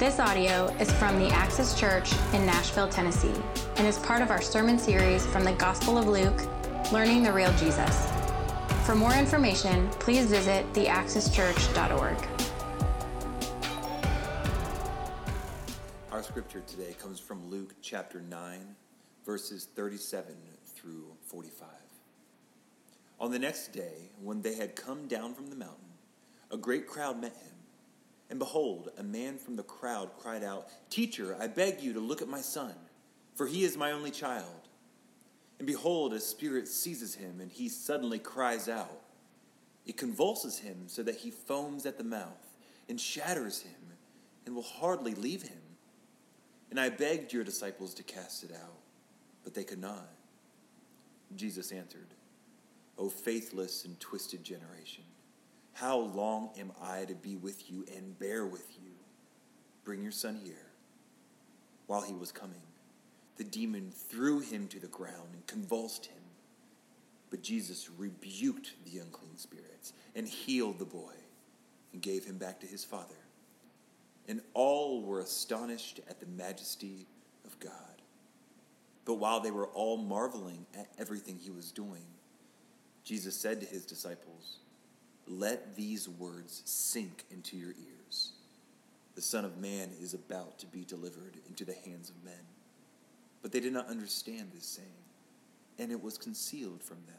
This audio is from the Axis Church in Nashville, Tennessee, and is part of our sermon series from the Gospel of Luke Learning the Real Jesus. For more information, please visit theaxischurch.org. Our scripture today comes from Luke chapter 9, verses 37 through 45. On the next day, when they had come down from the mountain, a great crowd met him. And behold, a man from the crowd cried out, Teacher, I beg you to look at my son, for he is my only child. And behold, a spirit seizes him, and he suddenly cries out. It convulses him so that he foams at the mouth, and shatters him, and will hardly leave him. And I begged your disciples to cast it out, but they could not. Jesus answered, O faithless and twisted generation. How long am I to be with you and bear with you? Bring your son here. While he was coming, the demon threw him to the ground and convulsed him. But Jesus rebuked the unclean spirits and healed the boy and gave him back to his father. And all were astonished at the majesty of God. But while they were all marveling at everything he was doing, Jesus said to his disciples, let these words sink into your ears. The Son of Man is about to be delivered into the hands of men. But they did not understand this saying, and it was concealed from them,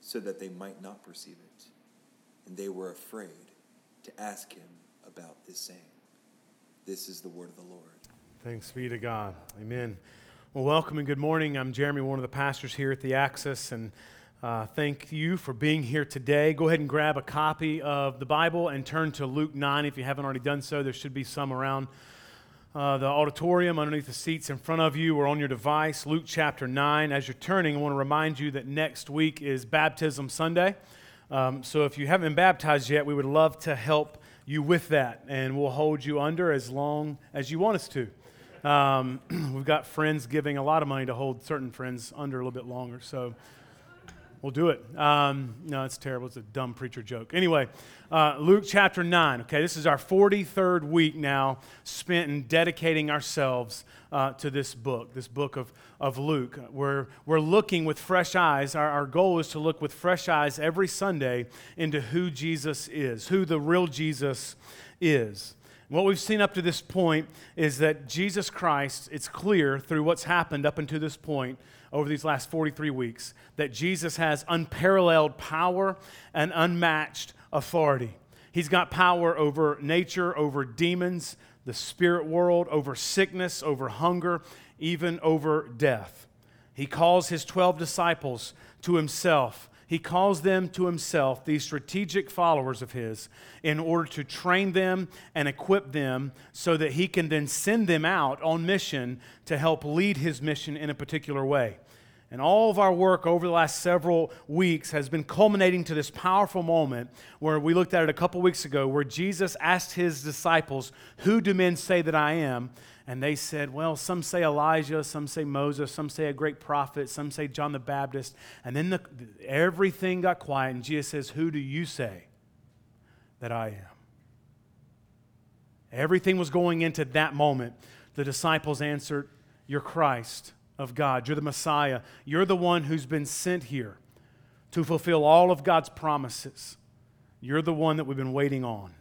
so that they might not perceive it. And they were afraid to ask him about this saying. This is the word of the Lord. Thanks be to God. Amen. Well, welcome and good morning. I'm Jeremy, one of the pastors here at the Axis, and uh, thank you for being here today. Go ahead and grab a copy of the Bible and turn to Luke 9 if you haven't already done so. There should be some around uh, the auditorium, underneath the seats in front of you, or on your device. Luke chapter 9. As you're turning, I want to remind you that next week is Baptism Sunday. Um, so if you haven't been baptized yet, we would love to help you with that, and we'll hold you under as long as you want us to. Um, we've got friends giving a lot of money to hold certain friends under a little bit longer. So We'll do it. Um, no, it's terrible. It's a dumb preacher joke. Anyway, uh, Luke chapter 9. Okay, this is our 43rd week now spent in dedicating ourselves uh, to this book, this book of, of Luke. We're, we're looking with fresh eyes. Our, our goal is to look with fresh eyes every Sunday into who Jesus is, who the real Jesus is. What we've seen up to this point is that Jesus Christ, it's clear through what's happened up until this point, over these last 43 weeks that Jesus has unparalleled power and unmatched authority. He's got power over nature, over demons, the spirit world, over sickness, over hunger, even over death. He calls his 12 disciples to himself he calls them to himself, these strategic followers of his, in order to train them and equip them so that he can then send them out on mission to help lead his mission in a particular way. And all of our work over the last several weeks has been culminating to this powerful moment where we looked at it a couple weeks ago, where Jesus asked his disciples, Who do men say that I am? And they said, Well, some say Elijah, some say Moses, some say a great prophet, some say John the Baptist. And then the, everything got quiet, and Jesus says, Who do you say that I am? Everything was going into that moment. The disciples answered, You're Christ of God. You're the Messiah. You're the one who's been sent here to fulfill all of God's promises. You're the one that we've been waiting on.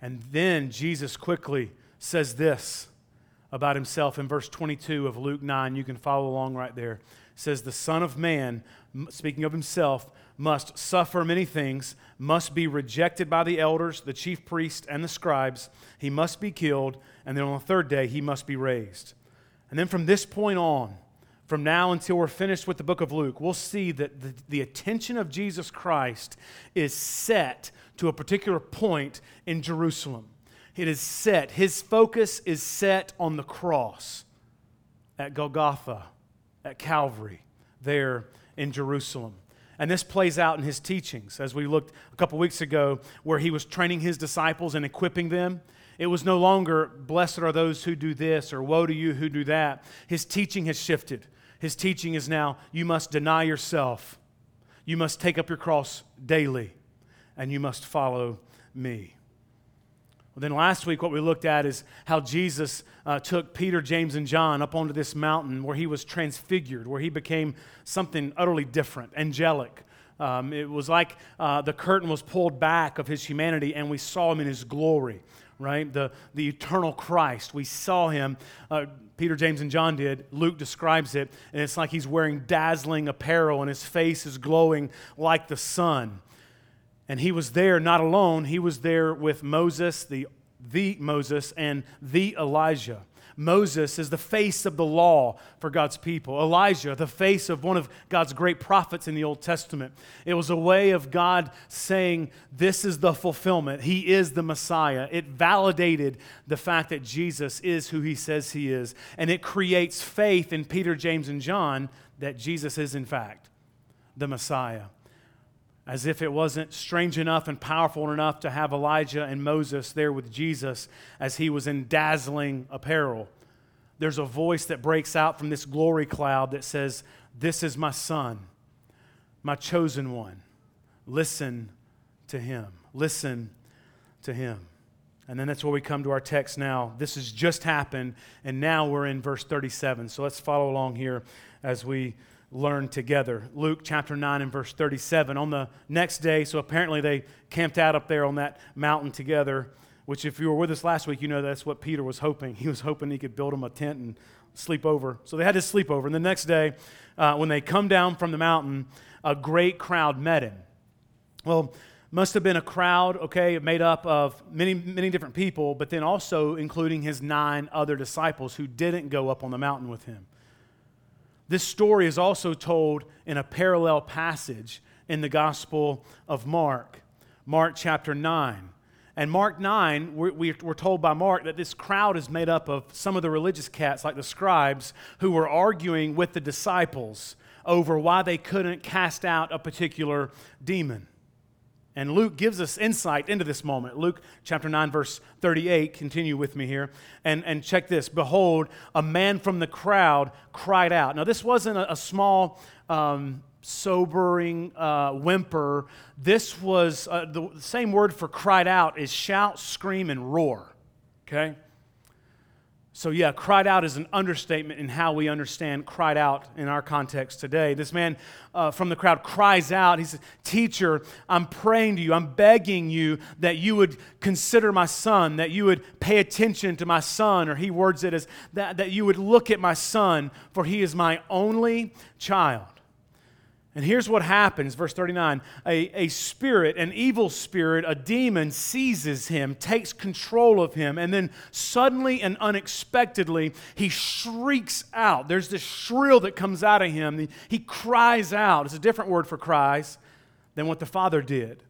And then Jesus quickly says this about himself in verse 22 of Luke 9. You can follow along right there. It says, The Son of Man, speaking of himself, must suffer many things, must be rejected by the elders, the chief priests, and the scribes. He must be killed, and then on the third day, he must be raised. And then from this point on, from now until we're finished with the book of Luke, we'll see that the, the attention of Jesus Christ is set to a particular point in Jerusalem. It is set, his focus is set on the cross at Golgotha, at Calvary, there in Jerusalem. And this plays out in his teachings, as we looked a couple weeks ago, where he was training his disciples and equipping them. It was no longer, blessed are those who do this, or woe to you who do that. His teaching has shifted. His teaching is now, you must deny yourself, you must take up your cross daily, and you must follow me. Then last week, what we looked at is how Jesus uh, took Peter, James, and John up onto this mountain where he was transfigured, where he became something utterly different, angelic. Um, it was like uh, the curtain was pulled back of his humanity and we saw him in his glory, right? The, the eternal Christ. We saw him. Uh, Peter, James, and John did. Luke describes it, and it's like he's wearing dazzling apparel and his face is glowing like the sun. And he was there not alone, he was there with Moses, the, the Moses, and the Elijah. Moses is the face of the law for God's people. Elijah, the face of one of God's great prophets in the Old Testament. It was a way of God saying, This is the fulfillment. He is the Messiah. It validated the fact that Jesus is who he says he is. And it creates faith in Peter, James, and John that Jesus is, in fact, the Messiah as if it wasn't strange enough and powerful enough to have Elijah and Moses there with Jesus as he was in dazzling apparel. There's a voice that breaks out from this glory cloud that says, This is my son, my chosen one. Listen to him. Listen to him. And then that's where we come to our text now. This has just happened, and now we're in verse 37. So let's follow along here as we learn together. Luke chapter 9 and verse 37. On the next day, so apparently they camped out up there on that mountain together, which, if you were with us last week, you know that's what Peter was hoping. He was hoping he could build him a tent and sleep over. So they had to sleep over. And the next day, uh, when they come down from the mountain, a great crowd met him. Well, must have been a crowd, okay, made up of many, many different people, but then also including his nine other disciples who didn't go up on the mountain with him. This story is also told in a parallel passage in the Gospel of Mark, Mark chapter 9. And Mark 9, we're, we're, told by Mark that this crowd is made up of some of the religious cats, like the scribes, who were arguing with the disciples over why they couldn't cast out a particular demon. And Luke gives us insight into this moment. Luke chapter 9, verse 38, continue with me here. And, and check this Behold, a man from the crowd cried out. Now, this wasn't a, a small, um, sobering uh, whimper. This was uh, the same word for cried out is shout, scream, and roar. Okay? So, yeah, cried out is an understatement in how we understand cried out in our context today. This man uh, from the crowd cries out. He says, Teacher, I'm praying to you. I'm begging you that you would consider my son, that you would pay attention to my son, or he words it as that, that you would look at my son, for he is my only child. And here's what happens, verse 39 a, a spirit, an evil spirit, a demon seizes him, takes control of him, and then suddenly and unexpectedly, he shrieks out. There's this shrill that comes out of him. He, cries out. It's a different word for cries than what the Father did.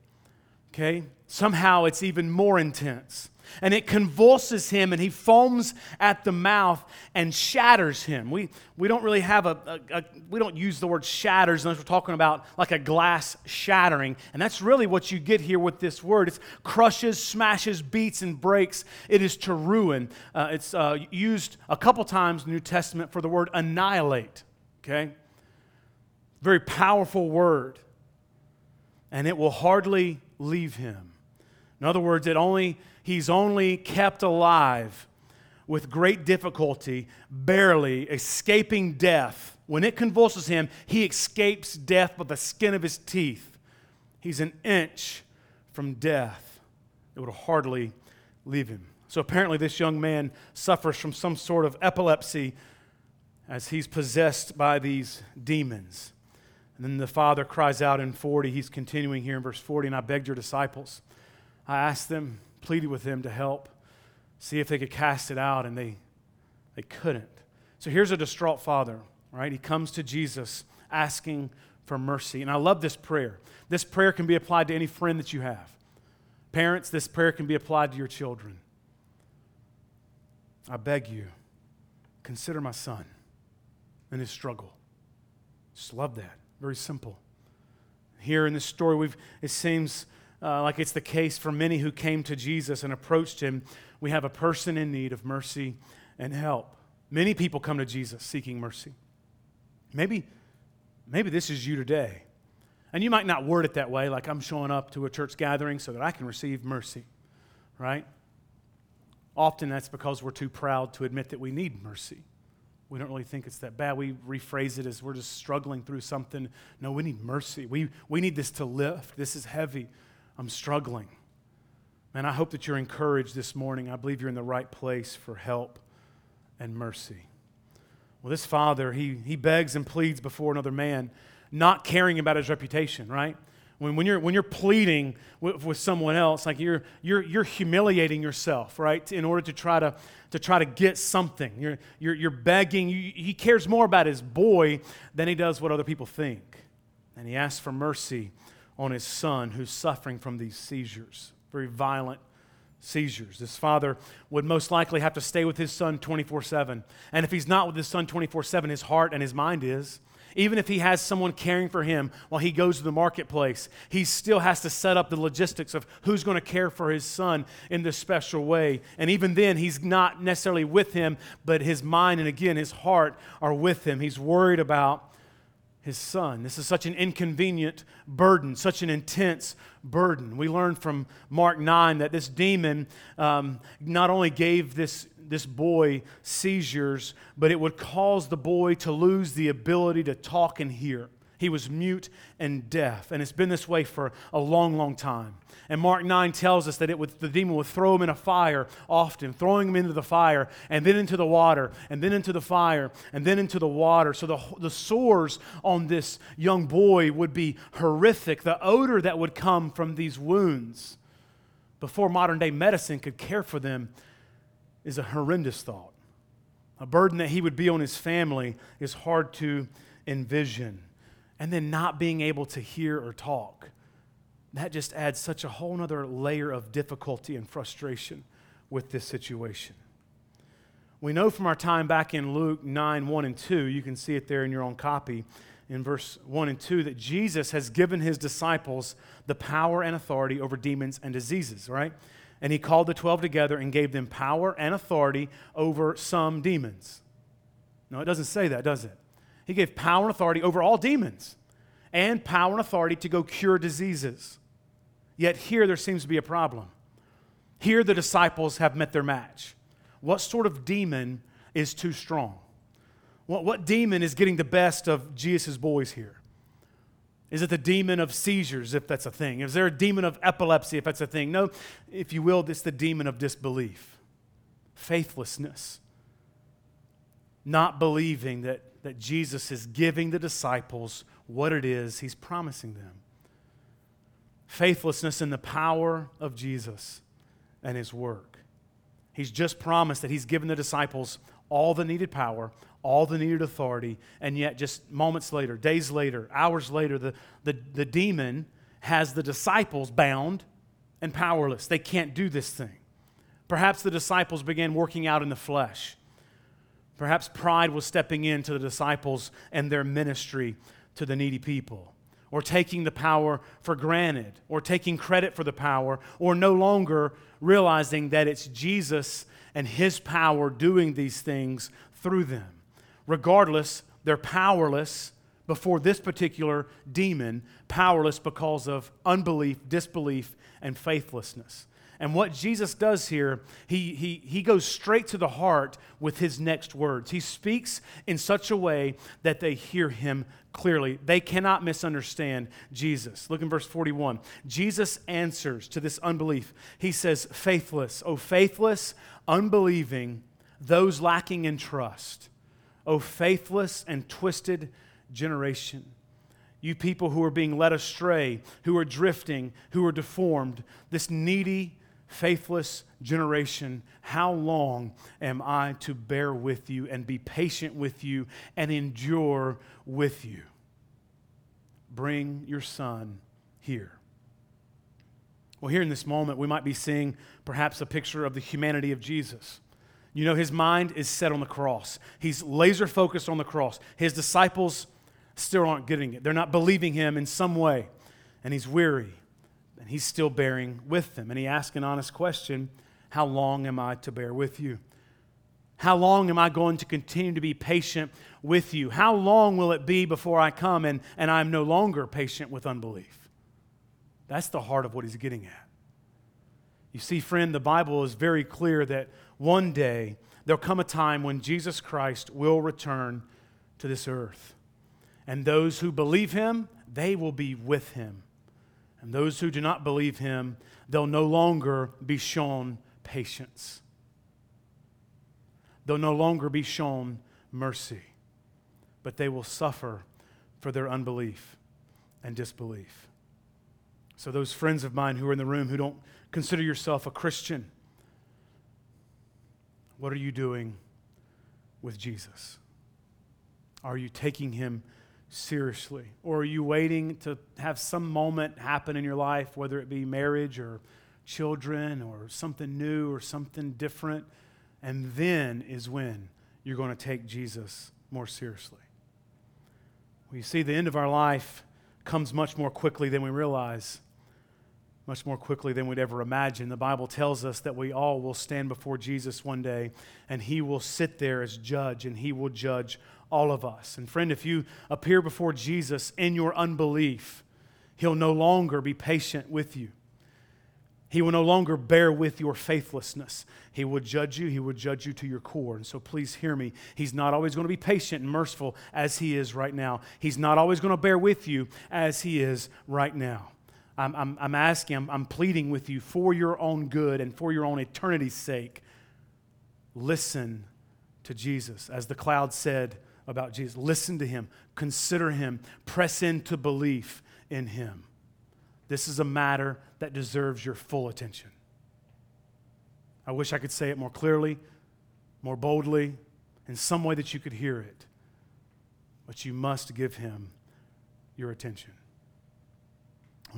Okay? Somehow it's even more intense and it convulses him and he foams at the mouth and shatters him. We, we don't really have a, a, a, we don't use the word shatters unless we're talking about like a glass shattering. And that's really what you get here with this word. It's crushes smashes beats and breaks. It is to ruin. Uh, it's uh, used a couple times in the new testament for the word annihilate okay? Very powerful word. And it will hardly leave him. In other words it only he's only kept alive with great difficulty, barely escaping death. When it convulses him, he escapes death by the skin of his teeth. He's an inch from death. It would hardly leave him. So apparently, this young man suffers from some sort of epilepsy as he's possessed by these demons. And then the father cries out in 40. He's continuing here in verse 40, and I begged your disciples. I asked them, pleaded with them to help, see if they could cast it out, and they, they couldn't. So here's a distraught father, right? He comes to Jesus asking for mercy. And I love this prayer. This prayer can be applied to any friend that you have. Parents, this prayer can be applied to your children. I beg you, consider my son and his struggle. Just love that. Very simple. Here in this story, we've, it seems uh, like it's the case for many who came to Jesus and approached him, we have a person in need of mercy and help. Many people come to Jesus seeking mercy. Maybe, maybe this is you today. And you might not word it that way, like I'm showing up to a church gathering so that I can receive mercy, right? often that's because we're too proud to admit that we need mercy. We don't really think it's that bad. We rephrase it as we're just struggling through something. No, we need mercy. We, we need this to lift. This is heavy. I'm struggling. Man, I hope that you're encouraged this morning. I believe you're in the right place for help and mercy. Well, this father, he, he begs and pleads before another man, not caring about his reputation, right? When, when, you're, when you're pleading with, with someone else, like you're, you're, you're humiliating yourself, right, in order to try to, to, try to get something. You're, you're, you're begging. You, he cares more about his boy than he does what other people think. And he asks for mercy on his son who's suffering from these seizures, very violent seizures. This father would most likely have to stay with his son 24 7. And if he's not with his son 24 7, his heart and his mind is. Even if he has someone caring for him while he goes to the marketplace, he still has to set up the logistics of who's going to care for his son in this special way. And even then, he's not necessarily with him, but his mind and again, his heart are with him. He's worried about his son. This is such an inconvenient burden, such an intense burden. We learn from Mark 9 that this demon um, not only gave this, this boy seizures, but it would cause the boy to lose the ability to talk and hear. He was mute and deaf, and it's been this way for a long, long time. And Mark 9 tells us that it would, the demon would throw him in a fire often, throwing him into the fire, and then into the water, and then into the fire, and then into the water. So the, the sores on this young boy would be horrific. The odor that would come from these wounds before modern day medicine could care for them is a horrendous thought. A burden that he would be on his family is hard to envision. And then not being able to hear or talk that just adds such a whole other layer of difficulty and frustration with this situation. We know from our time back in Luke 9 1 and 2, you can see it there in your own copy in verse 1 and 2, that Jesus has given his disciples the power and authority over demons and diseases, right? And he called the 12 together and gave them power and authority over some demons. No, it doesn't say that, does it? He gave power and authority over all demons and power and authority to go cure diseases. Yet here there seems to be a problem. Here the disciples have met their match. What sort of demon is too strong? What, what demon is getting the best of Jesus' boys here? Is it the demon of seizures, if that's a thing? Is there a demon of epilepsy, if that's a thing? No, if you will, it's the demon of disbelief, faithlessness, not believing that, that Jesus is giving the disciples what it is he's promising them faithlessness in the power of Jesus and his work. He's just promised that he's given the disciples all the needed power, all the needed authority, and yet just moments later, days later, hours later, the, the, the demon has the disciples bound and powerless. They can't do this thing. Perhaps the disciples began working out in the flesh. Perhaps pride was stepping into the disciples and their ministry to the needy people or taking the power for granted, or taking credit for the power, or no longer realizing that it's Jesus and His power doing these things through them. Regardless, they're powerless before this particular demon, powerless because of unbelief, disbelief, and faithlessness. And what Jesus does here, he, he, he goes straight to the heart with his next words. He speaks in such a way that they hear him clearly. They cannot misunderstand Jesus. Look in verse 41. Jesus answers to this unbelief. He says, Faithless, O faithless, unbelieving, those lacking in trust, O faithless and twisted generation you people who are being led astray, who are drifting, who are deformed, this needy, faithless generation, how long am I to bear with you and be patient with you and endure with you? Bring your son here. Well, here in this moment, we might be seeing perhaps a picture of the humanity of Jesus. You know, his mind is set on the cross, he's laser focused on the cross. His disciples still aren't getting it, they're not believing him in some way, and he's weary and he's still bearing with them. And he asks an honest question How long am I to bear with you? How long am I going to continue to be patient with you? How long will it be before I come and, and I'm no longer patient with unbelief? That's the heart of what he's getting at. You see, friend, the Bible is very clear that one day there'll come a time when Jesus Christ will return to this earth. And those who believe him, they will be with him. And those who do not believe him, they'll no longer be shown patience. They'll no longer be shown mercy, but they will suffer for their unbelief and disbelief. So, those friends of mine who are in the room who don't consider yourself a Christian, what are you doing with Jesus? Are you taking him seriously? Or are you waiting to have some moment happen in your life, whether it be marriage or children or something new or something different? And then is when you're going to take Jesus more seriously. You see, the end of our life comes much more quickly than we realize, much more quickly than we'd ever imagine. The Bible tells us that we all will stand before Jesus one day, and he will sit there as judge, and he will judge all of us. And friend, if you appear before Jesus in your unbelief, he'll no longer be patient with you. He will no longer bear with your faithlessness. He will judge you. He will judge you to your core. And so please hear me. He's not always going to be patient and merciful as he is right now. He's not always going to bear with you as he is right now. I'm, I'm, I'm asking, I'm, I'm pleading with you for your own good and for your own eternity's sake. Listen to Jesus. As the cloud said about Jesus, listen to him, consider him, press into belief in him. This is a matter that deserves your full attention. I wish I could say it more clearly, more boldly, in some way that you could hear it. But you must give him your attention.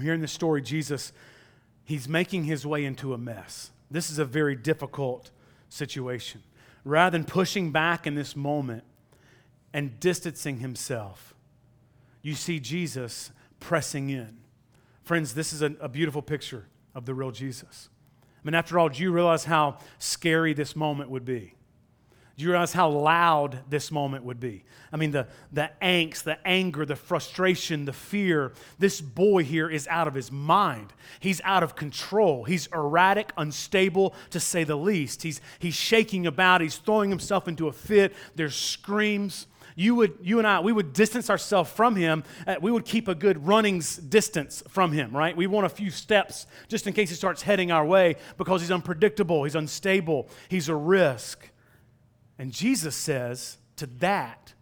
Here in this story, Jesus, he's making his way into a mess. This is a very difficult situation. Rather than pushing back in this moment and distancing himself, you see Jesus pressing in. Friends, this is a, a beautiful picture of the real Jesus. I mean, after all, do you realize how scary this moment would be? Do you realize how loud this moment would be? I mean, the, the angst, the anger, the frustration, the fear. This boy here is out of his mind. He's out of control. He's erratic, unstable, to say the least. He's, he's shaking about. He's throwing himself into a fit. There's screams you would you and i we would distance ourselves from him. Uh, we would keep a good running's distance from him right? We want a few steps just in case he starts heading our way because he's unpredictable he's unstable he's a risk. And jesus says to that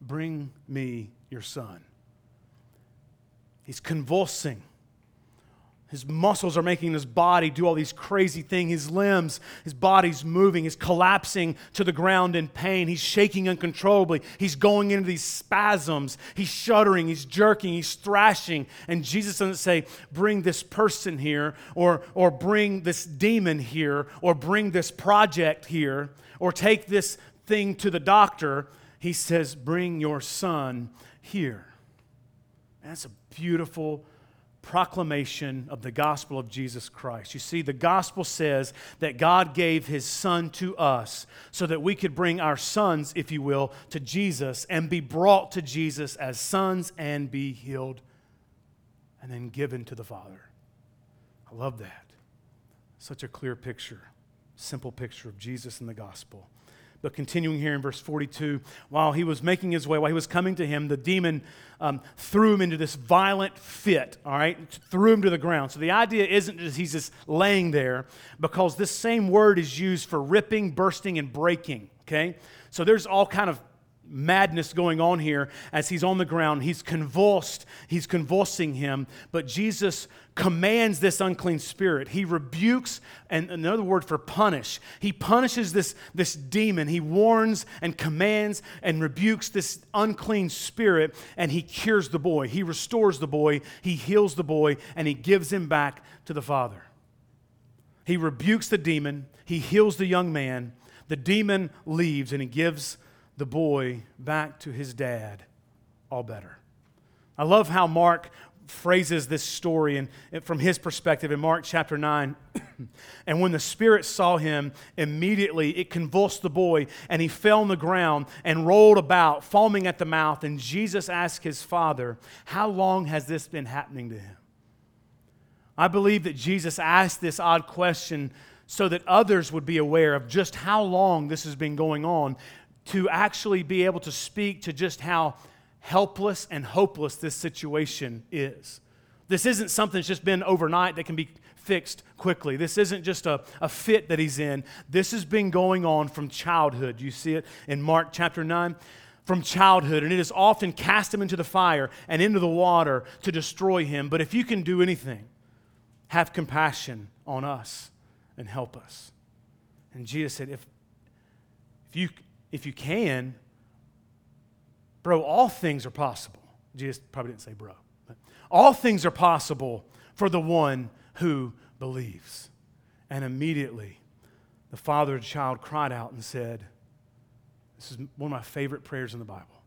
bring me your son. He's convulsing his muscles are making his body do all these crazy things. His limbs, his body's moving. He's collapsing to the ground in pain. He's shaking uncontrollably. He's going into these spasms. He's shuddering. He's jerking. He's thrashing. And Jesus doesn't say, bring this person here, or, or bring this demon here, or bring this project here, or take this thing to the doctor. He says, bring your son here. That's a beautiful proclamation of the gospel of Jesus Christ. You see, the gospel says that God gave his son to us so that we could bring our sons, if you will, to Jesus and be brought to Jesus as sons and be healed and then given to the Father. I love that. Such a clear picture, simple picture of Jesus and the gospel. But continuing here in verse 42, while he was making his way, while he was coming to him, the demon um, threw him into this violent fit, all right? Threw him to the ground. So the idea isn't just he's just laying there, because this same word is used for ripping, bursting, and breaking, okay? So there's all kind of madness going on here as he's on the ground. He's convulsed, he's convulsing him, but Jesus commands this unclean spirit. He rebukes, and another word for punish. He punishes this, this demon. He warns and commands and rebukes this unclean spirit, and he cures the boy. He restores the boy, he heals the boy, and he gives him back to the Father. He rebukes the demon, he heals the young man. The demon leaves, and he gives the boy back to his dad, all better. I love how Mark phrases this story and, from his perspective in Mark chapter 9. and when the Spirit saw him, immediately it convulsed the boy, and he fell on the ground and rolled about, foaming at the mouth. And Jesus asked his father, How long has this been happening to him? I believe that Jesus asked this odd question so that others would be aware of just how long this has been going on, to actually be able to speak to just how helpless and hopeless this situation is. This isn't something that's just been overnight that can be fixed quickly. This isn't just a, a fit that he's in. This has been going on from childhood. You see it in Mark chapter 9 from childhood, and it has often cast him into the fire and into the water to destroy him. But if you can do anything, have compassion on us and help us. And Jesus said, if, if, you, if you can, bro, all things are possible. Jesus probably didn't say bro. But all things are possible for the one who believes. And immediately, the father the child cried out and said, This is one of my favorite prayers in the Bible.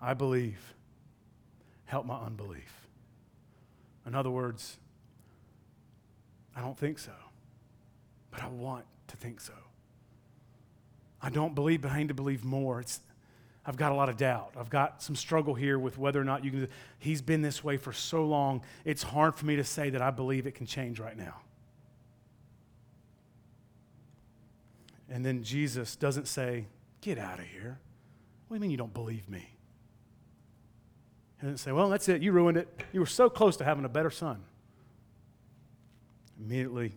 I believe. Help my unbelief. In other words, I don't think so, but I want to think so. I don't believe, but I need to believe more. It's, I've got a lot of doubt. I've got some struggle here with whether or not you can. He's been this way for so long, it's hard for me to say that I believe it can change right now. And then Jesus doesn't say, Get out of here. What do you mean you don't believe me? He doesn't say, Well, that's it. You ruined it. You were so close to having a better son. Immediately,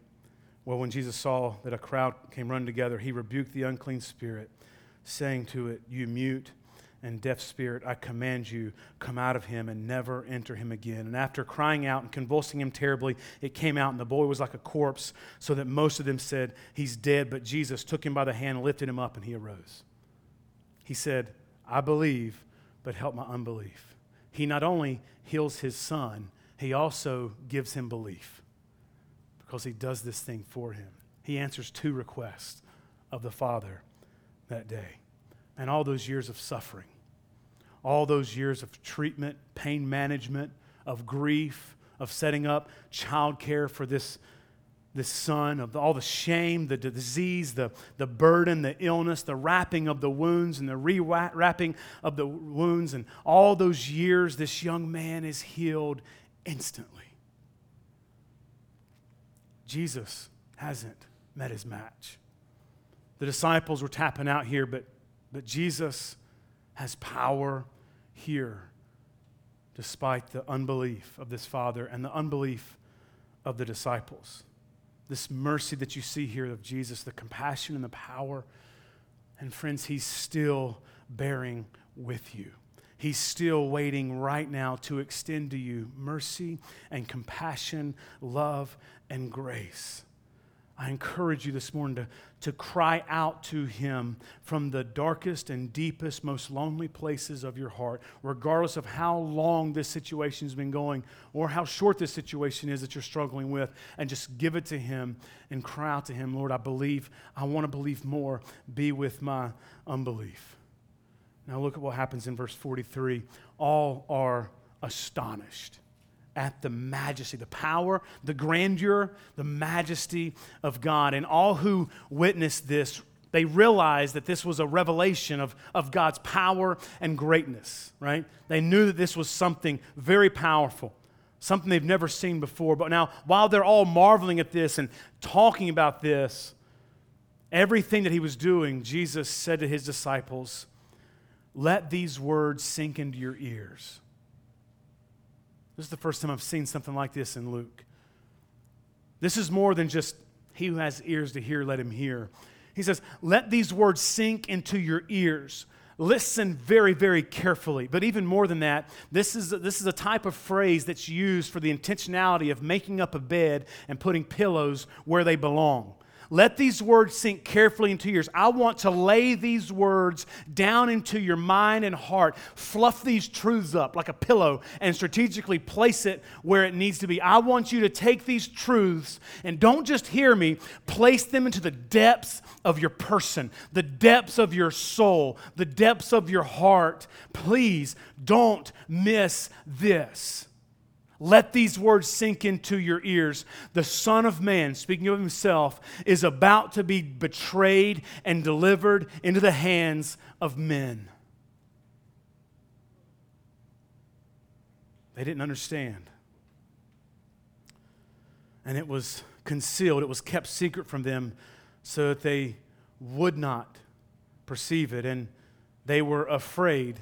well, when Jesus saw that a crowd came running together, he rebuked the unclean spirit, saying to it, You mute and deaf spirit, I command you, come out of him and never enter him again. And after crying out and convulsing him terribly, it came out, and the boy was like a corpse, so that most of them said, He's dead. But Jesus took him by the hand, lifted him up, and he arose. He said, I believe, but help my unbelief. He not only heals his son, he also gives him belief because he does this thing for him. He answers two requests of the Father that day. And all those years of suffering, all those years of treatment, pain management, of grief, of setting up childcare for this, this son, of all the shame, the disease, the, the burden, the illness, the wrapping of the wounds and the rewrapping of the wounds, and all those years, this young man is healed instantly. Jesus hasn't met his match. The disciples were tapping out here, but, but Jesus has power here despite the unbelief of this father and the unbelief of the disciples. This mercy that you see here of Jesus, the compassion and the power. And friends, he's still bearing with you. He's still waiting right now to extend to you mercy and compassion, love and grace. I encourage you this morning to, to cry out to Him from the darkest and deepest, most lonely places of your heart, regardless of how long this situation's been going or how short this situation is that you're struggling with, and just give it to Him and cry out to Him, Lord, I believe, I want to believe more. Be with my unbelief. Now look at what happens in verse 43. All are astonished at the majesty, the power, the grandeur, the majesty of God. And all who witnessed this, they realized that this was a revelation of, of God's power and greatness, right? They knew that this was something very powerful, something they've never seen before. But now, while they're all marveling at this and talking about this, everything that he was doing, Jesus said to his disciples, Let these words sink into your ears. This is the first time I've seen something like this in Luke. This is more than just he who has ears to hear, let him hear. He says, Let these words sink into your ears. Listen very, very carefully. But even more than that, this is, this is a type of phrase that's used for the intentionality of making up a bed and putting pillows where they belong. Let these words sink carefully into yours. I want to lay these words down into your mind and heart. Fluff these truths up like a pillow and strategically place it where it needs to be. I want you to take these truths and don't just hear me, place them into the depths of your person, the depths of your soul, the depths of your heart. Please don't miss this. Let these words sink into your ears. The Son of Man, speaking of himself, is about to be betrayed and delivered into the hands of men. They didn't understand. and it was concealed, it was kept secret from them so that they would not perceive it. And they were afraid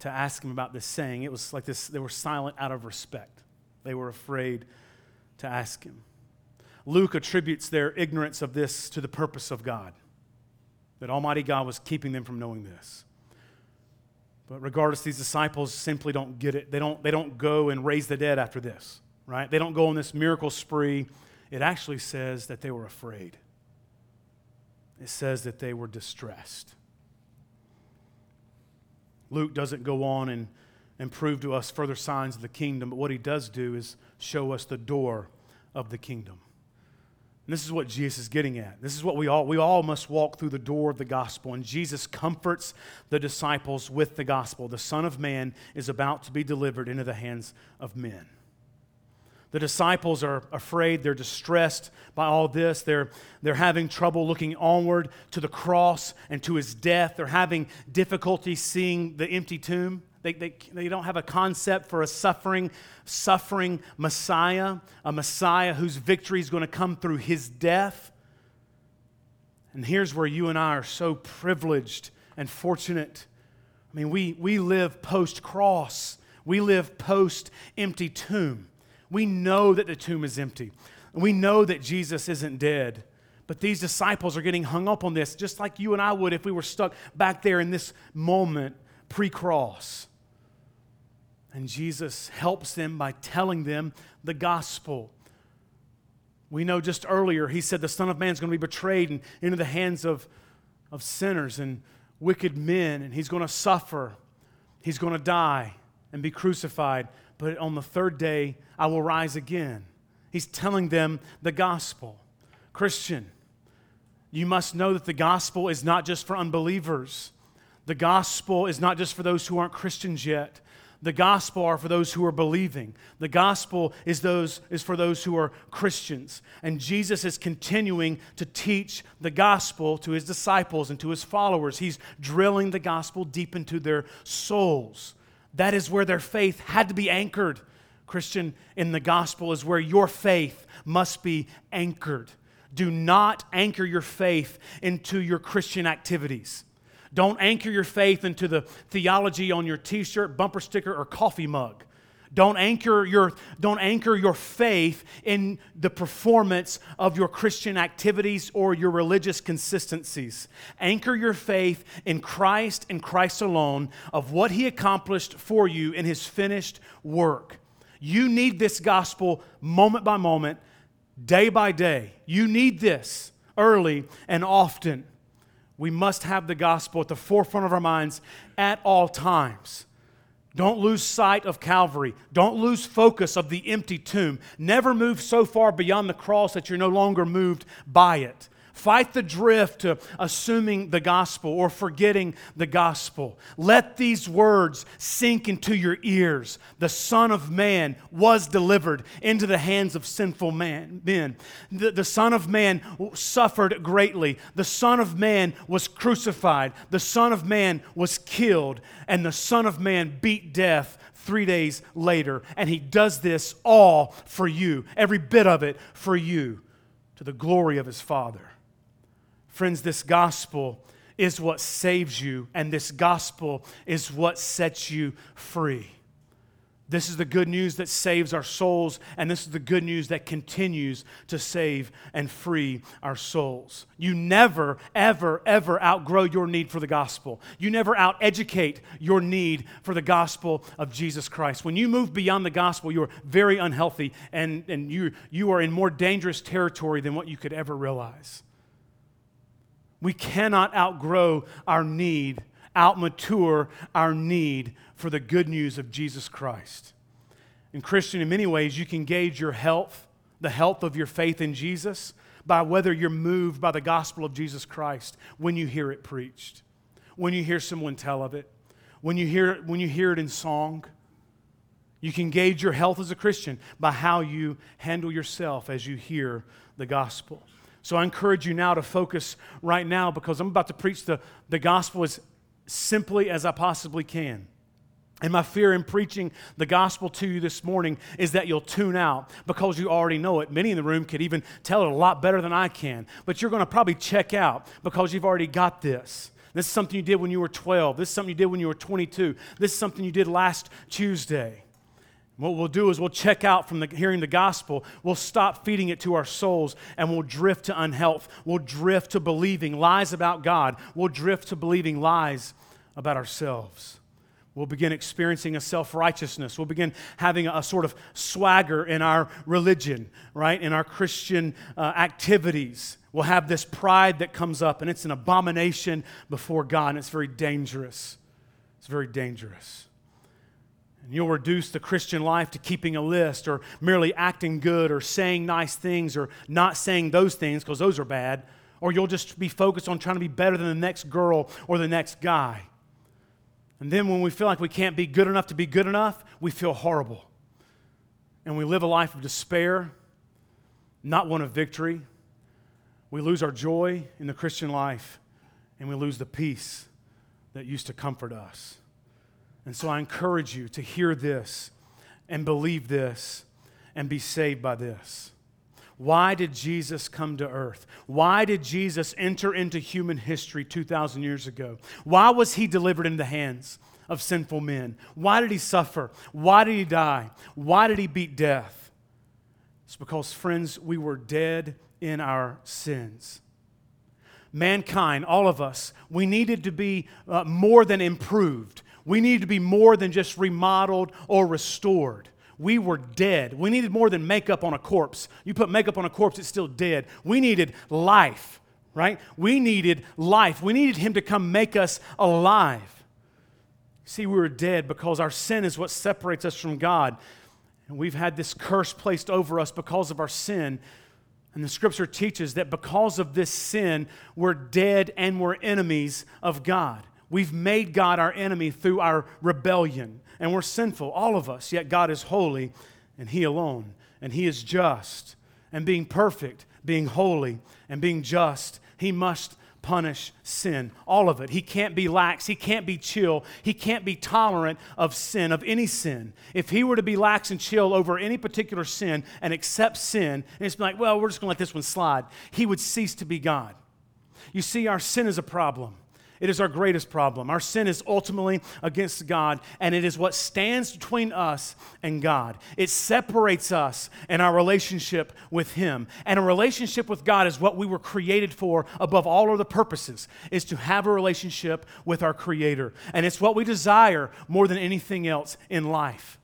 to ask him about this saying. It was like this, they were silent out of respect. They were afraid to ask him. Luke attributes their ignorance of this to the purpose of God, that Almighty God was keeping them from knowing this. But regardless, these disciples simply don't get it. They don't, they don't go and raise the dead after this, right? They don't go on this miracle spree. It actually says that they were afraid, it says that they were distressed. Luke doesn't go on and, and prove to us further signs of the kingdom, but what he does do is show us the door of the kingdom. And this is what Jesus is getting at. This is what we all we all must walk through the door of the gospel and Jesus comforts the disciples with the gospel. The son of man is about to be delivered into the hands of men. The disciples are afraid, they're distressed by all this. They're, they're having trouble looking onward to the cross and to his death. They're having difficulty seeing the empty tomb. They, they, they don't have a concept for a suffering, suffering Messiah, a Messiah whose victory is going to come through his death. And here's where you and I are so privileged and fortunate. I mean, we, we live post cross, we live post empty tomb. We know that the tomb is empty. We know that Jesus isn't dead. But these disciples are getting hung up on this, just like you and I would if we were stuck back there in this moment pre cross. And Jesus helps them by telling them the gospel. We know just earlier, he said the Son of Man is going to be betrayed and into the hands of, of sinners and wicked men, and he's going to suffer. He's going to die and be crucified but on the third day I will rise again. He's telling them the gospel. Christian, you must know that the gospel is not just for unbelievers. The gospel is not just for those who aren't Christians yet. The gospel are for those who are believing. The gospel is, those, is for those who are Christians. And Jesus is continuing to teach the gospel to his disciples and to his followers. He's drilling the gospel deep into their souls. That is where their faith had to be anchored. Christian, in the gospel is where your faith must be anchored. Do not anchor your faith into your Christian activities. Don't anchor your faith into the theology on your t shirt, bumper sticker, or coffee mug. Don't anchor your, don't anchor your faith in the performance of your Christian activities or your religious consistencies. Anchor your faith in Christ and Christ alone, of what He accomplished for you in His finished work. You need this gospel moment by moment, day by day. You need this early and often. We must have the gospel at the forefront of our minds at all times. Don't lose sight of Calvary. Don't lose focus of the empty tomb. Never move so far beyond the cross that you're no longer moved by it. Fight the drift to assuming the gospel or forgetting the gospel. Let these words sink into your ears. The Son of Man was delivered into the hands of sinful man, men. The, the Son of Man suffered greatly. The Son of Man was crucified. The Son of Man was killed. And the Son of Man beat death three days later. And He does this all for you, every bit of it for you, to the glory of His Father. Friends, this gospel is what saves you, and this gospel is what sets you free. This is the good news that saves our souls, and this is the good news that continues to save and free our souls. You never, ever, ever outgrow your need for the gospel. You never out educate your need for the gospel of Jesus Christ. When you move beyond the gospel, you are very unhealthy, and, and you, you are in more dangerous territory than what you could ever realize. We cannot outgrow our need, outmature our need for the good news of Jesus Christ. And, Christian, in many ways, you can gauge your health, the health of your faith in Jesus, by whether you're moved by the gospel of Jesus Christ when you hear it preached, when you hear someone tell of it, when you hear when you hear it in song. You can gauge your health as a Christian by how you handle yourself as you hear the gospel. So I encourage you now to focus right now because I'm about to preach the, the gospel as simply as I possibly can. And my fear in preaching the gospel to you this morning is that you'll tune out because you already know it. Many in the room could even tell it a lot better than I can, but you're going to probably check out because you've already got this. This is something you did when you were 12. This is something you did when you were 22. This is something you did last Tuesday. What we'll do is we'll check out from the, hearing the gospel. We'll stop feeding it to our souls and we'll drift to unhealth. We'll drift to believing lies about God. We'll drift to believing lies about ourselves. We'll begin experiencing a self righteousness. We'll begin having a, a, sort of swagger in our religion, right? In our Christian uh, activities. We'll have this pride that comes up, and it's an abomination before God, and it's very dangerous. It's very dangerous. And you'll reduce the Christian life to keeping a list or merely acting good or saying nice things or not saying those things because those are bad. Or you'll just be focused on trying to be better than the next girl or the next guy. And then when we feel like we can't be good enough to be good enough, we feel horrible. And we live a life of despair, not one of victory. We lose our joy in the Christian life, and we lose the peace that used to comfort us. And so I encourage you to hear this and believe this and be saved by this. Why did Jesus come to earth? Why did Jesus enter into human history 2,000 years ago? Why was he delivered into the hands of sinful men? Why did he suffer? Why did he die? Why did he beat death? It's because, friends, we were dead in our sins. Mankind, all of us, we needed to be uh, more than improved. We needed to be more than just remodeled or restored. We were dead. We needed more than makeup on a corpse. You put makeup on a corpse, it's still dead. We needed life, right? We needed life. We needed Him to come make us alive. See, we were dead because our sin is what separates us from God. And we've had this curse placed over us because of our sin. And the scripture teaches that because of this sin, we're dead and we're enemies of God. We've made God our enemy through our rebellion and we're sinful, all of us, yet God is holy and He alone. And He is just. And being perfect, being holy, and being just, He must punish sin. All of it. He can't be lax. He can't be chill. He can't be tolerant of sin, of any sin. If He were to be lax and chill over any particular sin and accept sin, and it's like, well, we're just going to let this one slide, He would cease to be God. You see, our sin is a problem. It is our greatest problem. Our sin is ultimately against God, and it is what stands between us and God. It separates us and our relationship with Him. And a relationship with God is what we were created for above all other purposes, is to have a relationship with our Creator. And it's what we desire more than anything else in life.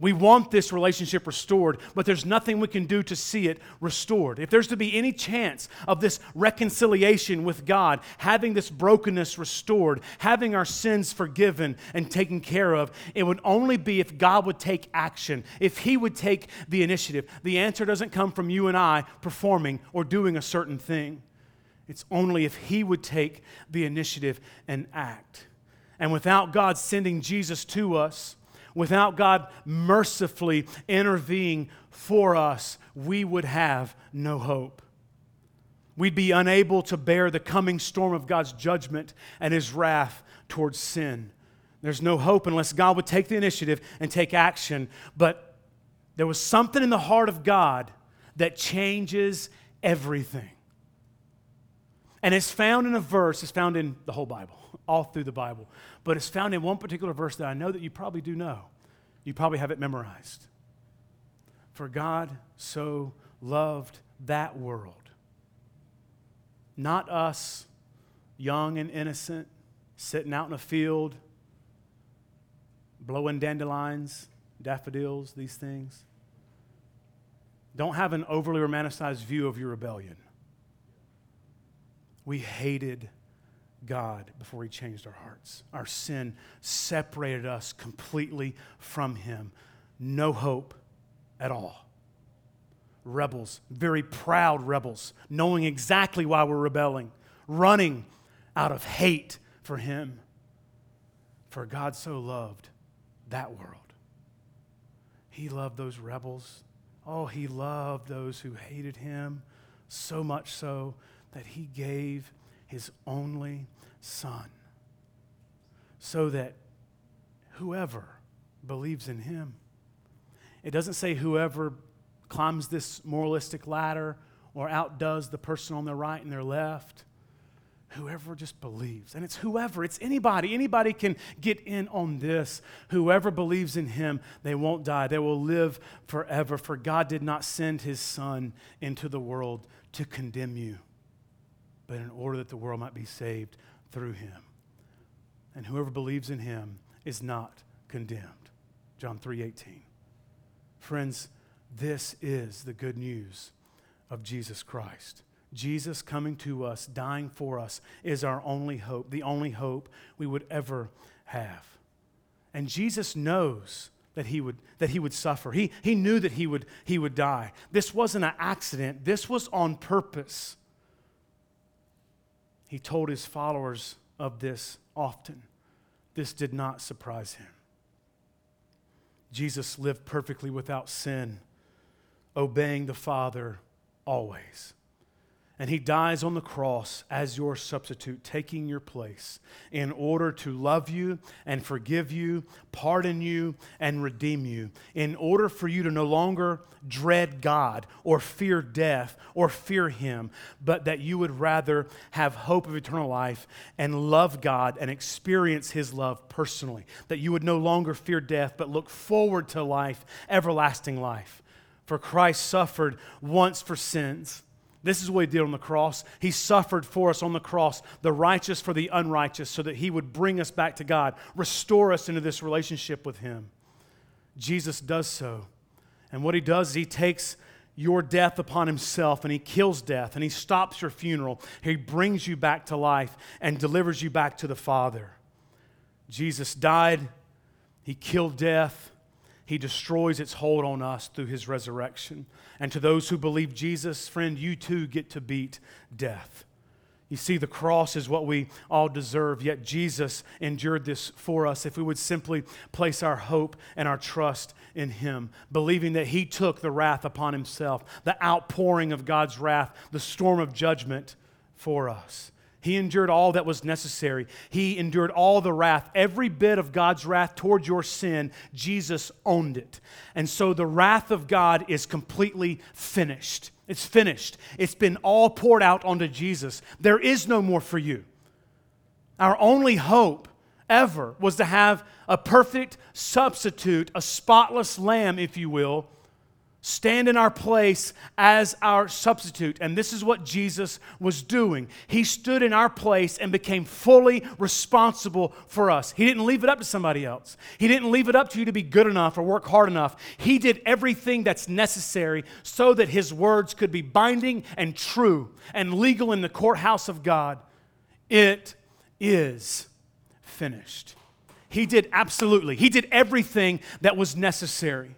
We want this relationship restored, but there's nothing we can do to see it restored. If there's to be any chance of this reconciliation with God, having this brokenness restored, having our sins forgiven and taken care of, it would only be if God would take action, if He would take the initiative. The answer doesn't come from you and I performing or doing a certain thing. It's only if He would take the initiative and act. And without God sending Jesus to us, without God mercifully intervening for us, we would have no hope. We'd be unable to bear the coming storm of God's judgment and his wrath towards sin. There's no hope unless God would take the initiative and take action. But there was something in the heart of God that changes everything. And it's found in a verse, it's found in the whole Bible, all through the Bible but it's found in one particular verse that I know that you probably do know. You probably have it memorized. For God so loved that world, not us, young and innocent, sitting out in a field, blowing dandelions, daffodils, these things. Don't have an overly romanticized view of your rebellion. We hated God before He changed our hearts. Our sin separated us completely from Him. No hope at all. Rebels, very proud rebels, knowing exactly why we're rebelling, running out of hate for Him. For God so loved that world. He loved those rebels. Oh, He loved those who hated Him so much so that He gave his only son, so that whoever believes in him. It doesn't say whoever climbs this moralistic ladder or outdoes the person on their right and their left. Whoever just believes. And it's whoever, it's anybody. Anybody can get in on this. Whoever believes in him, they won't die. They will live forever. For God did not send his son into the world to condemn you, but in order that the world might be saved through him. And whoever believes in him is not condemned. John 3:18. Friends, this is the good news of Jesus Christ. Jesus coming to us, dying for us, is our only hope, the only hope we would ever have. And Jesus knows that he would, that he would suffer. He, he knew that he would, he would die. This wasn't an accident, this was on purpose. He told his followers of this often. This did not surprise him. Jesus lived perfectly without sin, obeying the Father always. And he dies on the cross as your substitute, taking your place in order to love you and forgive you, pardon you and redeem you, in order for you to no longer dread God or fear death or fear him, but that you would rather have hope of eternal life and love God and experience his love personally. That you would no longer fear death, but look forward to life, everlasting life. For Christ suffered once for sins this is what he did on the cross. He suffered for us on the cross, the righteous for the unrighteous, so that he would bring us back to God, restore us into this relationship with him. Jesus does so. And what he does is he takes your death upon himself and he kills death and he stops your funeral. He brings you back to life and delivers you back to the Father. Jesus died, he killed death, he destroys its hold on us through his resurrection. And to those who believe Jesus, friend, you too get to beat death. You see, the cross is what we all deserve, yet Jesus endured this for us if we would simply place our hope and our trust in Him, believing that He took the wrath upon Himself, the outpouring of God's wrath, the storm of judgment for us. He endured all that was necessary. He endured all the wrath. Every bit of God's wrath towards your sin, Jesus owned it. And so the wrath of God is completely finished. It's finished. It's been all poured out onto Jesus. There is no more for you. Our only hope ever was to have a perfect substitute, a spotless lamb, if you will stand in our place as our substitute. And this is what Jesus was doing. He stood in our place and became fully responsible for us. He didn't leave it up to somebody else, He didn't leave it up to you to be good enough or work hard enough. He did everything that's necessary so that His words could be binding and true and legal in the courthouse of God. It is finished. He did absolutely, He did everything that was necessary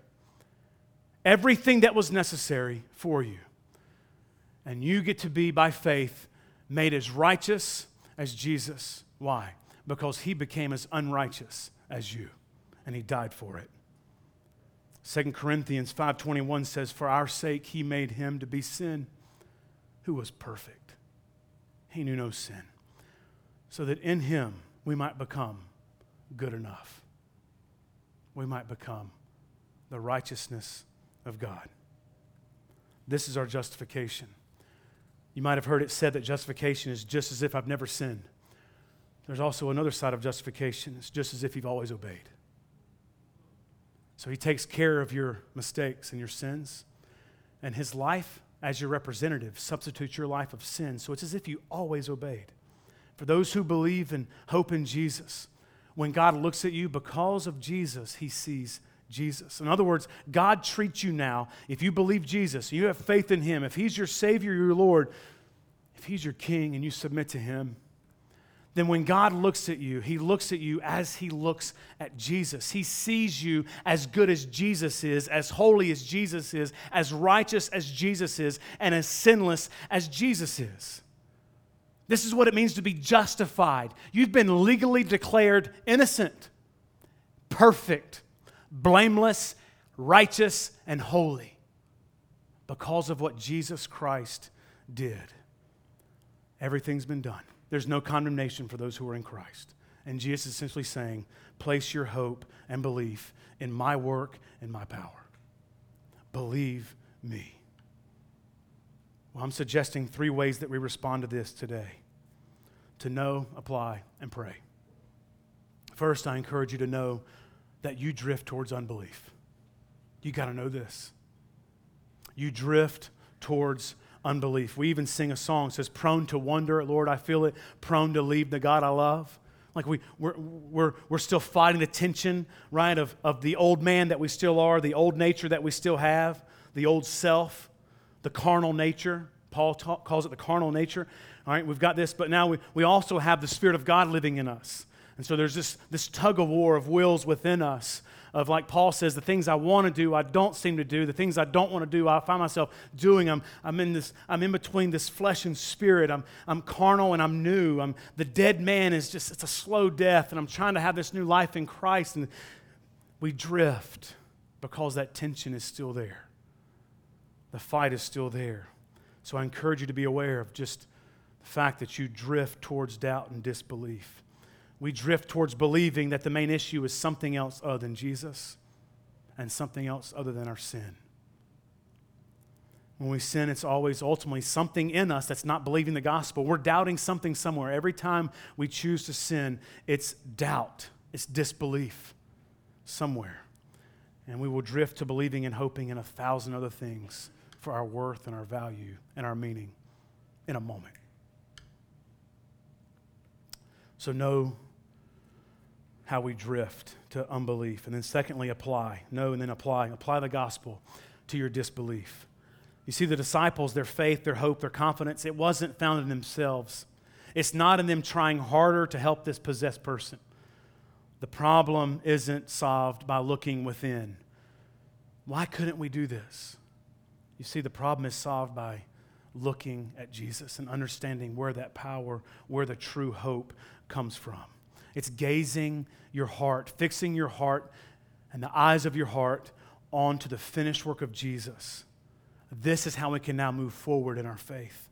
everything that was necessary for you. And you get to be, by faith, made as righteous as Jesus. Why? Because he became as unrighteous as you, and he died for it. 2 Corinthians 5:21 says for our sake he made him to be sin who was perfect. He knew no sin. So that in him we might become good enough. We might become the righteousness of God. This is our justification. You might have heard it said that justification is just as if I've never sinned. There's also another side of justification. It's just as if you've always obeyed. So he takes care of your mistakes and your sins, and his life as your representative substitutes your life of sin. So it's as if you always obeyed. For those who believe and hope in Jesus, when God looks at you because of Jesus, he sees Jesus. In other words, God treats you now, if you believe Jesus, you have faith in Him, if He's your Savior, your Lord, if He's your King and you submit to Him, then when God looks at you, He looks at you as He looks at Jesus. He sees you as good as Jesus is, as holy as Jesus is, as righteous as Jesus is, and as sinless as Jesus is. This is what it means to be justified. You've been legally declared innocent, perfect blameless, righteous, and holy because of what Jesus Christ did. Everything's been done. There's no condemnation for those who are in Christ. And Jesus is essentially saying, place your hope and belief in my work and my power. Believe me. Well, I'm suggesting three ways that we respond to this today to know, apply, and pray. First, I encourage you to know that you drift towards unbelief. You got to know this. You drift towards unbelief. We even sing a song says, Prone to wonder, Lord, I feel it, prone to leave the God I love. Like we, we're, we're, we're still fighting the tension, right, of, of the old man that we still are, the old nature that we still have, the old self, the carnal nature. Paul ta- calls it the carnal nature. All right, we've got this, but now we, we also have the Spirit of God living in us. And so there's this, this tug of war of wills within us of like Paul says, the things I want to do, I don't seem to do. The things I don't want to do, I find myself doing them. I'm in this, I'm in between this flesh and spirit. I'm, I'm carnal and I'm new. I'm, the dead man is just, it's a slow death, and I'm trying to have this new life in Christ. And we drift because that tension is still there. The fight is still there. So I encourage you to be aware of just the fact that you drift towards doubt and disbelief we drift towards believing that the main issue is something else other than Jesus and something else other than our sin. When we sin, it's always ultimately something in us that's not believing the gospel. We're doubting something somewhere. Every time we choose to sin, it's doubt, it's disbelief somewhere. And we will drift to believing and hoping in a thousand other things for our worth and our value and our meaning in a moment. So, know how we drift to unbelief. And then, secondly, apply. Know and then apply. Apply the gospel to your disbelief. You see, the disciples, their faith, their hope, their confidence, it wasn't found in themselves. It's not in them trying harder to help this possessed person. The problem isn't solved by looking within. Why couldn't we do this? You see, the problem is solved by looking at Jesus and understanding where that power, where the true hope comes from. It's gazing your heart, fixing your heart and the eyes of your heart onto the finished work of Jesus. This is how we can now move forward in our faith.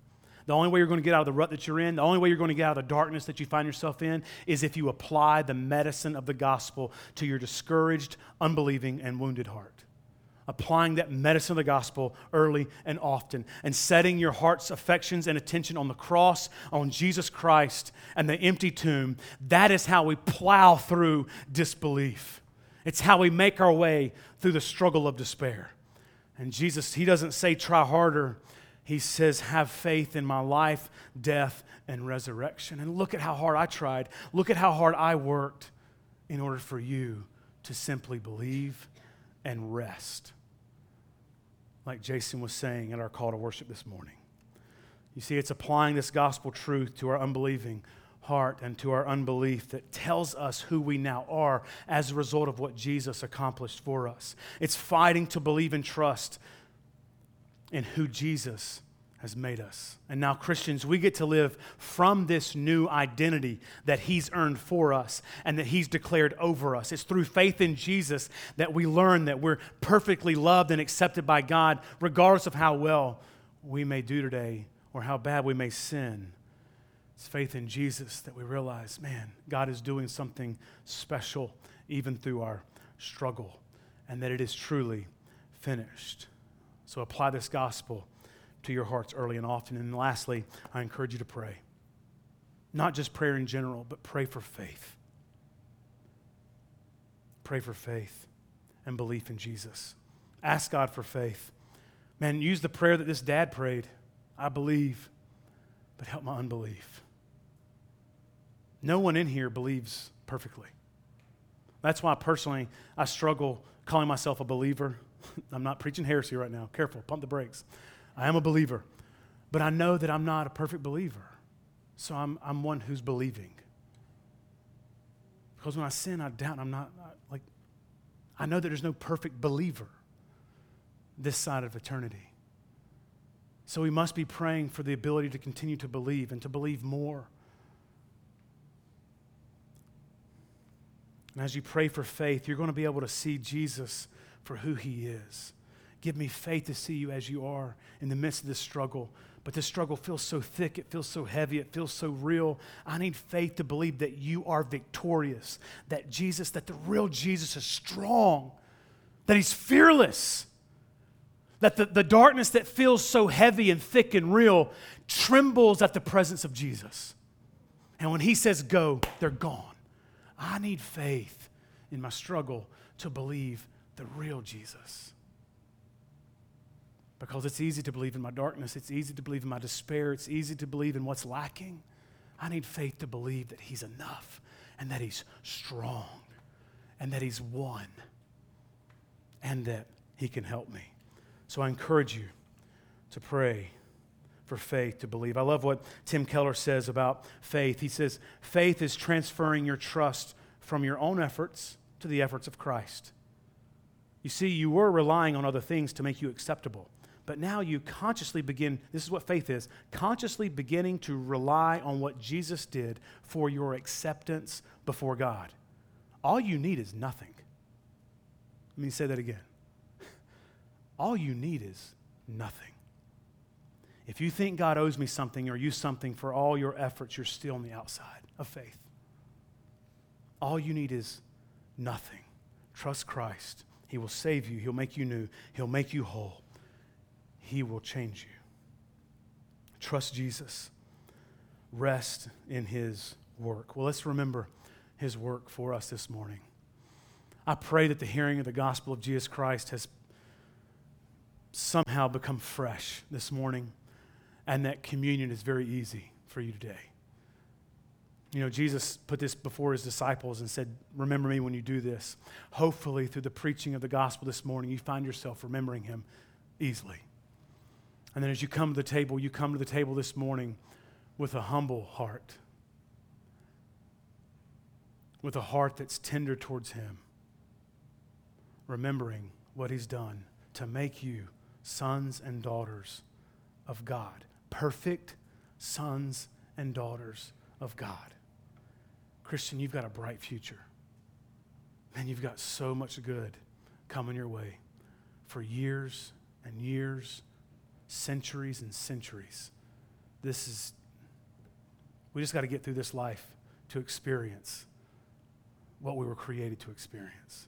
The only way you're going to get out of the rut that you're in, the only way you're going to get out of the darkness that you find yourself in, is if you apply the medicine of the gospel to your discouraged, unbelieving, and wounded heart applying that medicine of the gospel early and often, and setting your heart's affections and attention on the cross, on Jesus Christ, and the empty tomb. That is how we plow through disbelief. It's how we make our way through the struggle of despair. And Jesus, He doesn't say try harder. He says, have faith in my life, death, and resurrection. And look at how hard I tried. Look at how hard I worked in order for you to simply believe and rest like Jason was saying in our call to worship this morning. You see, it's applying this gospel truth to our unbelieving heart and to our unbelief that tells us who we now are as a result of what Jesus accomplished for us. It's fighting to believe and trust in who Jesus has made us. And now, Christians, we get to live from this new identity that He's earned for us and that He's declared over us. It's through faith in Jesus that we learn that we're perfectly loved and accepted by God, regardless of how well we may do today or how bad we may sin. It's faith in Jesus that we realize, man, God is doing something special even through our struggle, and that it is truly finished. So apply this gospel to your hearts early and often. And lastly, I encourage you to pray. Not just prayer in general, but pray for faith. Pray for faith and belief in Jesus. Ask God for faith. Man, use the prayer that this dad prayed I believe, but help my unbelief. No one in here believes perfectly. That's why personally I struggle calling myself a believer. I'm not preaching heresy right now. Careful, pump the brakes. I am a believer, but I know that I'm not a perfect believer. So I'm, I'm one who's believing. Because when I sin, I doubt. I'm not, like, I know that there's no perfect believer this side of eternity. So we must be praying for the ability to continue to believe and to believe more. And as you pray for faith, you're going to be able to see Jesus for who he is. Give me faith to see you as you are in the midst of this struggle, but this struggle feels so thick, it feels so heavy, it feels so real. I need faith to believe that you are victorious, that Jesus, that the real Jesus is strong, that he's fearless, that the, the darkness that feels so heavy and thick and real trembles at the presence of Jesus. And when he says go, they're gone. I need faith in my struggle to believe the real Jesus. Because it's easy to believe in my darkness, it's easy to believe in my despair, it's easy to believe in what's lacking. I need faith to believe that He's enough and that He's strong and that He's won and that He can help me. So I encourage you to pray for faith to believe. I love what Tim Keller says about faith. He says, faith is transferring your trust from your own efforts to the efforts of Christ. You see, you were relying on other things to make you acceptable. But now you consciously begin, this is what faith is, consciously beginning to rely on what Jesus did for your acceptance before God. All you need is nothing. Let me say that again. All you need is nothing. If you think God owes me something or you something for all your efforts, you're still on the outside of faith. All you need is nothing. Trust Christ. He will save you, He'll make you new, He'll make you whole, He will change you. Trust Jesus. Rest in His work. Well, let's remember His work for us this morning. I pray that the hearing of the gospel of Jesus Christ has somehow become fresh this morning and that communion is very easy for you today. You know, Jesus put this before his disciples and said, Remember me when you do this. Hopefully, through the preaching of the gospel this morning, you find yourself remembering him easily. And then as you come to the table, you come to the table this morning with a humble heart, with a heart that's tender towards him, remembering what he's done to make you sons and daughters of God, perfect sons and daughters of God. Christian, you've got a bright future. And you've got so much good coming your way for years and years, centuries and centuries. This is, we just got to get through this life to experience what we were created to experience.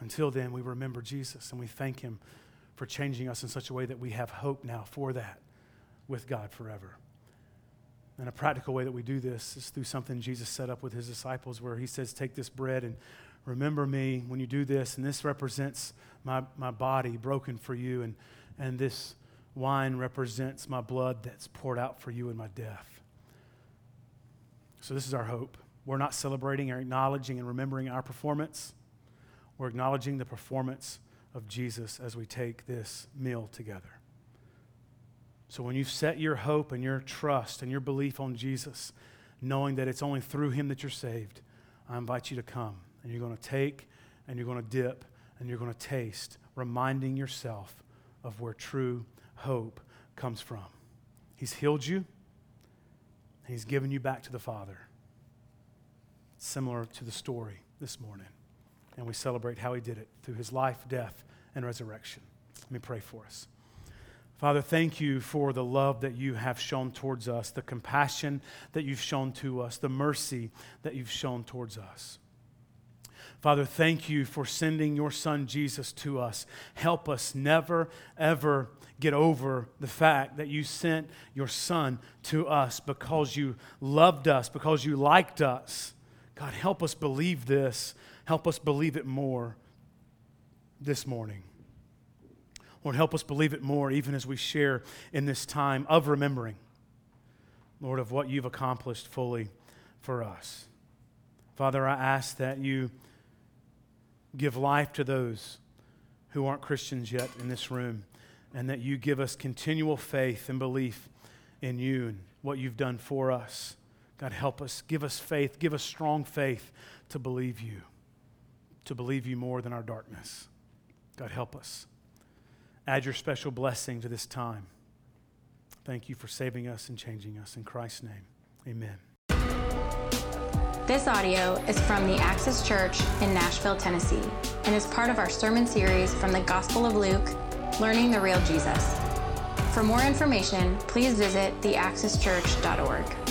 Until then, we remember Jesus and we thank Him for changing us in such a way that we have hope now for that with God forever. And a practical way that we do this is through something Jesus set up with his disciples, where he says, Take this bread and remember me when you do this. And this represents my, my body broken for you. And, and this wine represents my blood that's poured out for you in my death. So, this is our hope. We're not celebrating or acknowledging and remembering our performance, we're acknowledging the performance of Jesus as we take this meal together. So when you've set your hope and your trust and your belief on Jesus, knowing that it's only through him that you're saved, I invite you to come and you're going to take and you're going to dip and you're going to taste, reminding yourself of where true hope comes from. He's healed you, and He's given you back to the Father. Similar to the story this morning. And we celebrate how He did it through His life, death, and resurrection. Let me pray for us. Father, thank you for the love that you have shown towards us, the compassion that you've shown to us, the mercy that you've shown towards us. Father, thank you for sending your son Jesus to us. Help us never, ever get over the fact that you sent your son to us because you loved us, because you liked us. God, help us believe this. Help us believe it more this morning. Lord, help us believe it more even as we share in this time of remembering, Lord, of what you've accomplished fully for us. Father, I ask that you give life to those who aren't Christians yet in this room, and that you give us continual faith and belief in you and what you've done for us. God, help us. Give us faith. Give us strong faith to believe you, to believe you more than our darkness. God, help us. Add your special blessing to this time. Thank you for saving us and changing us. In Christ's name, amen. This audio is from the Axis Church in Nashville, Tennessee, and is part of our sermon series from the Gospel of Luke Learning the Real Jesus. For more information, please visit theaxischurch.org.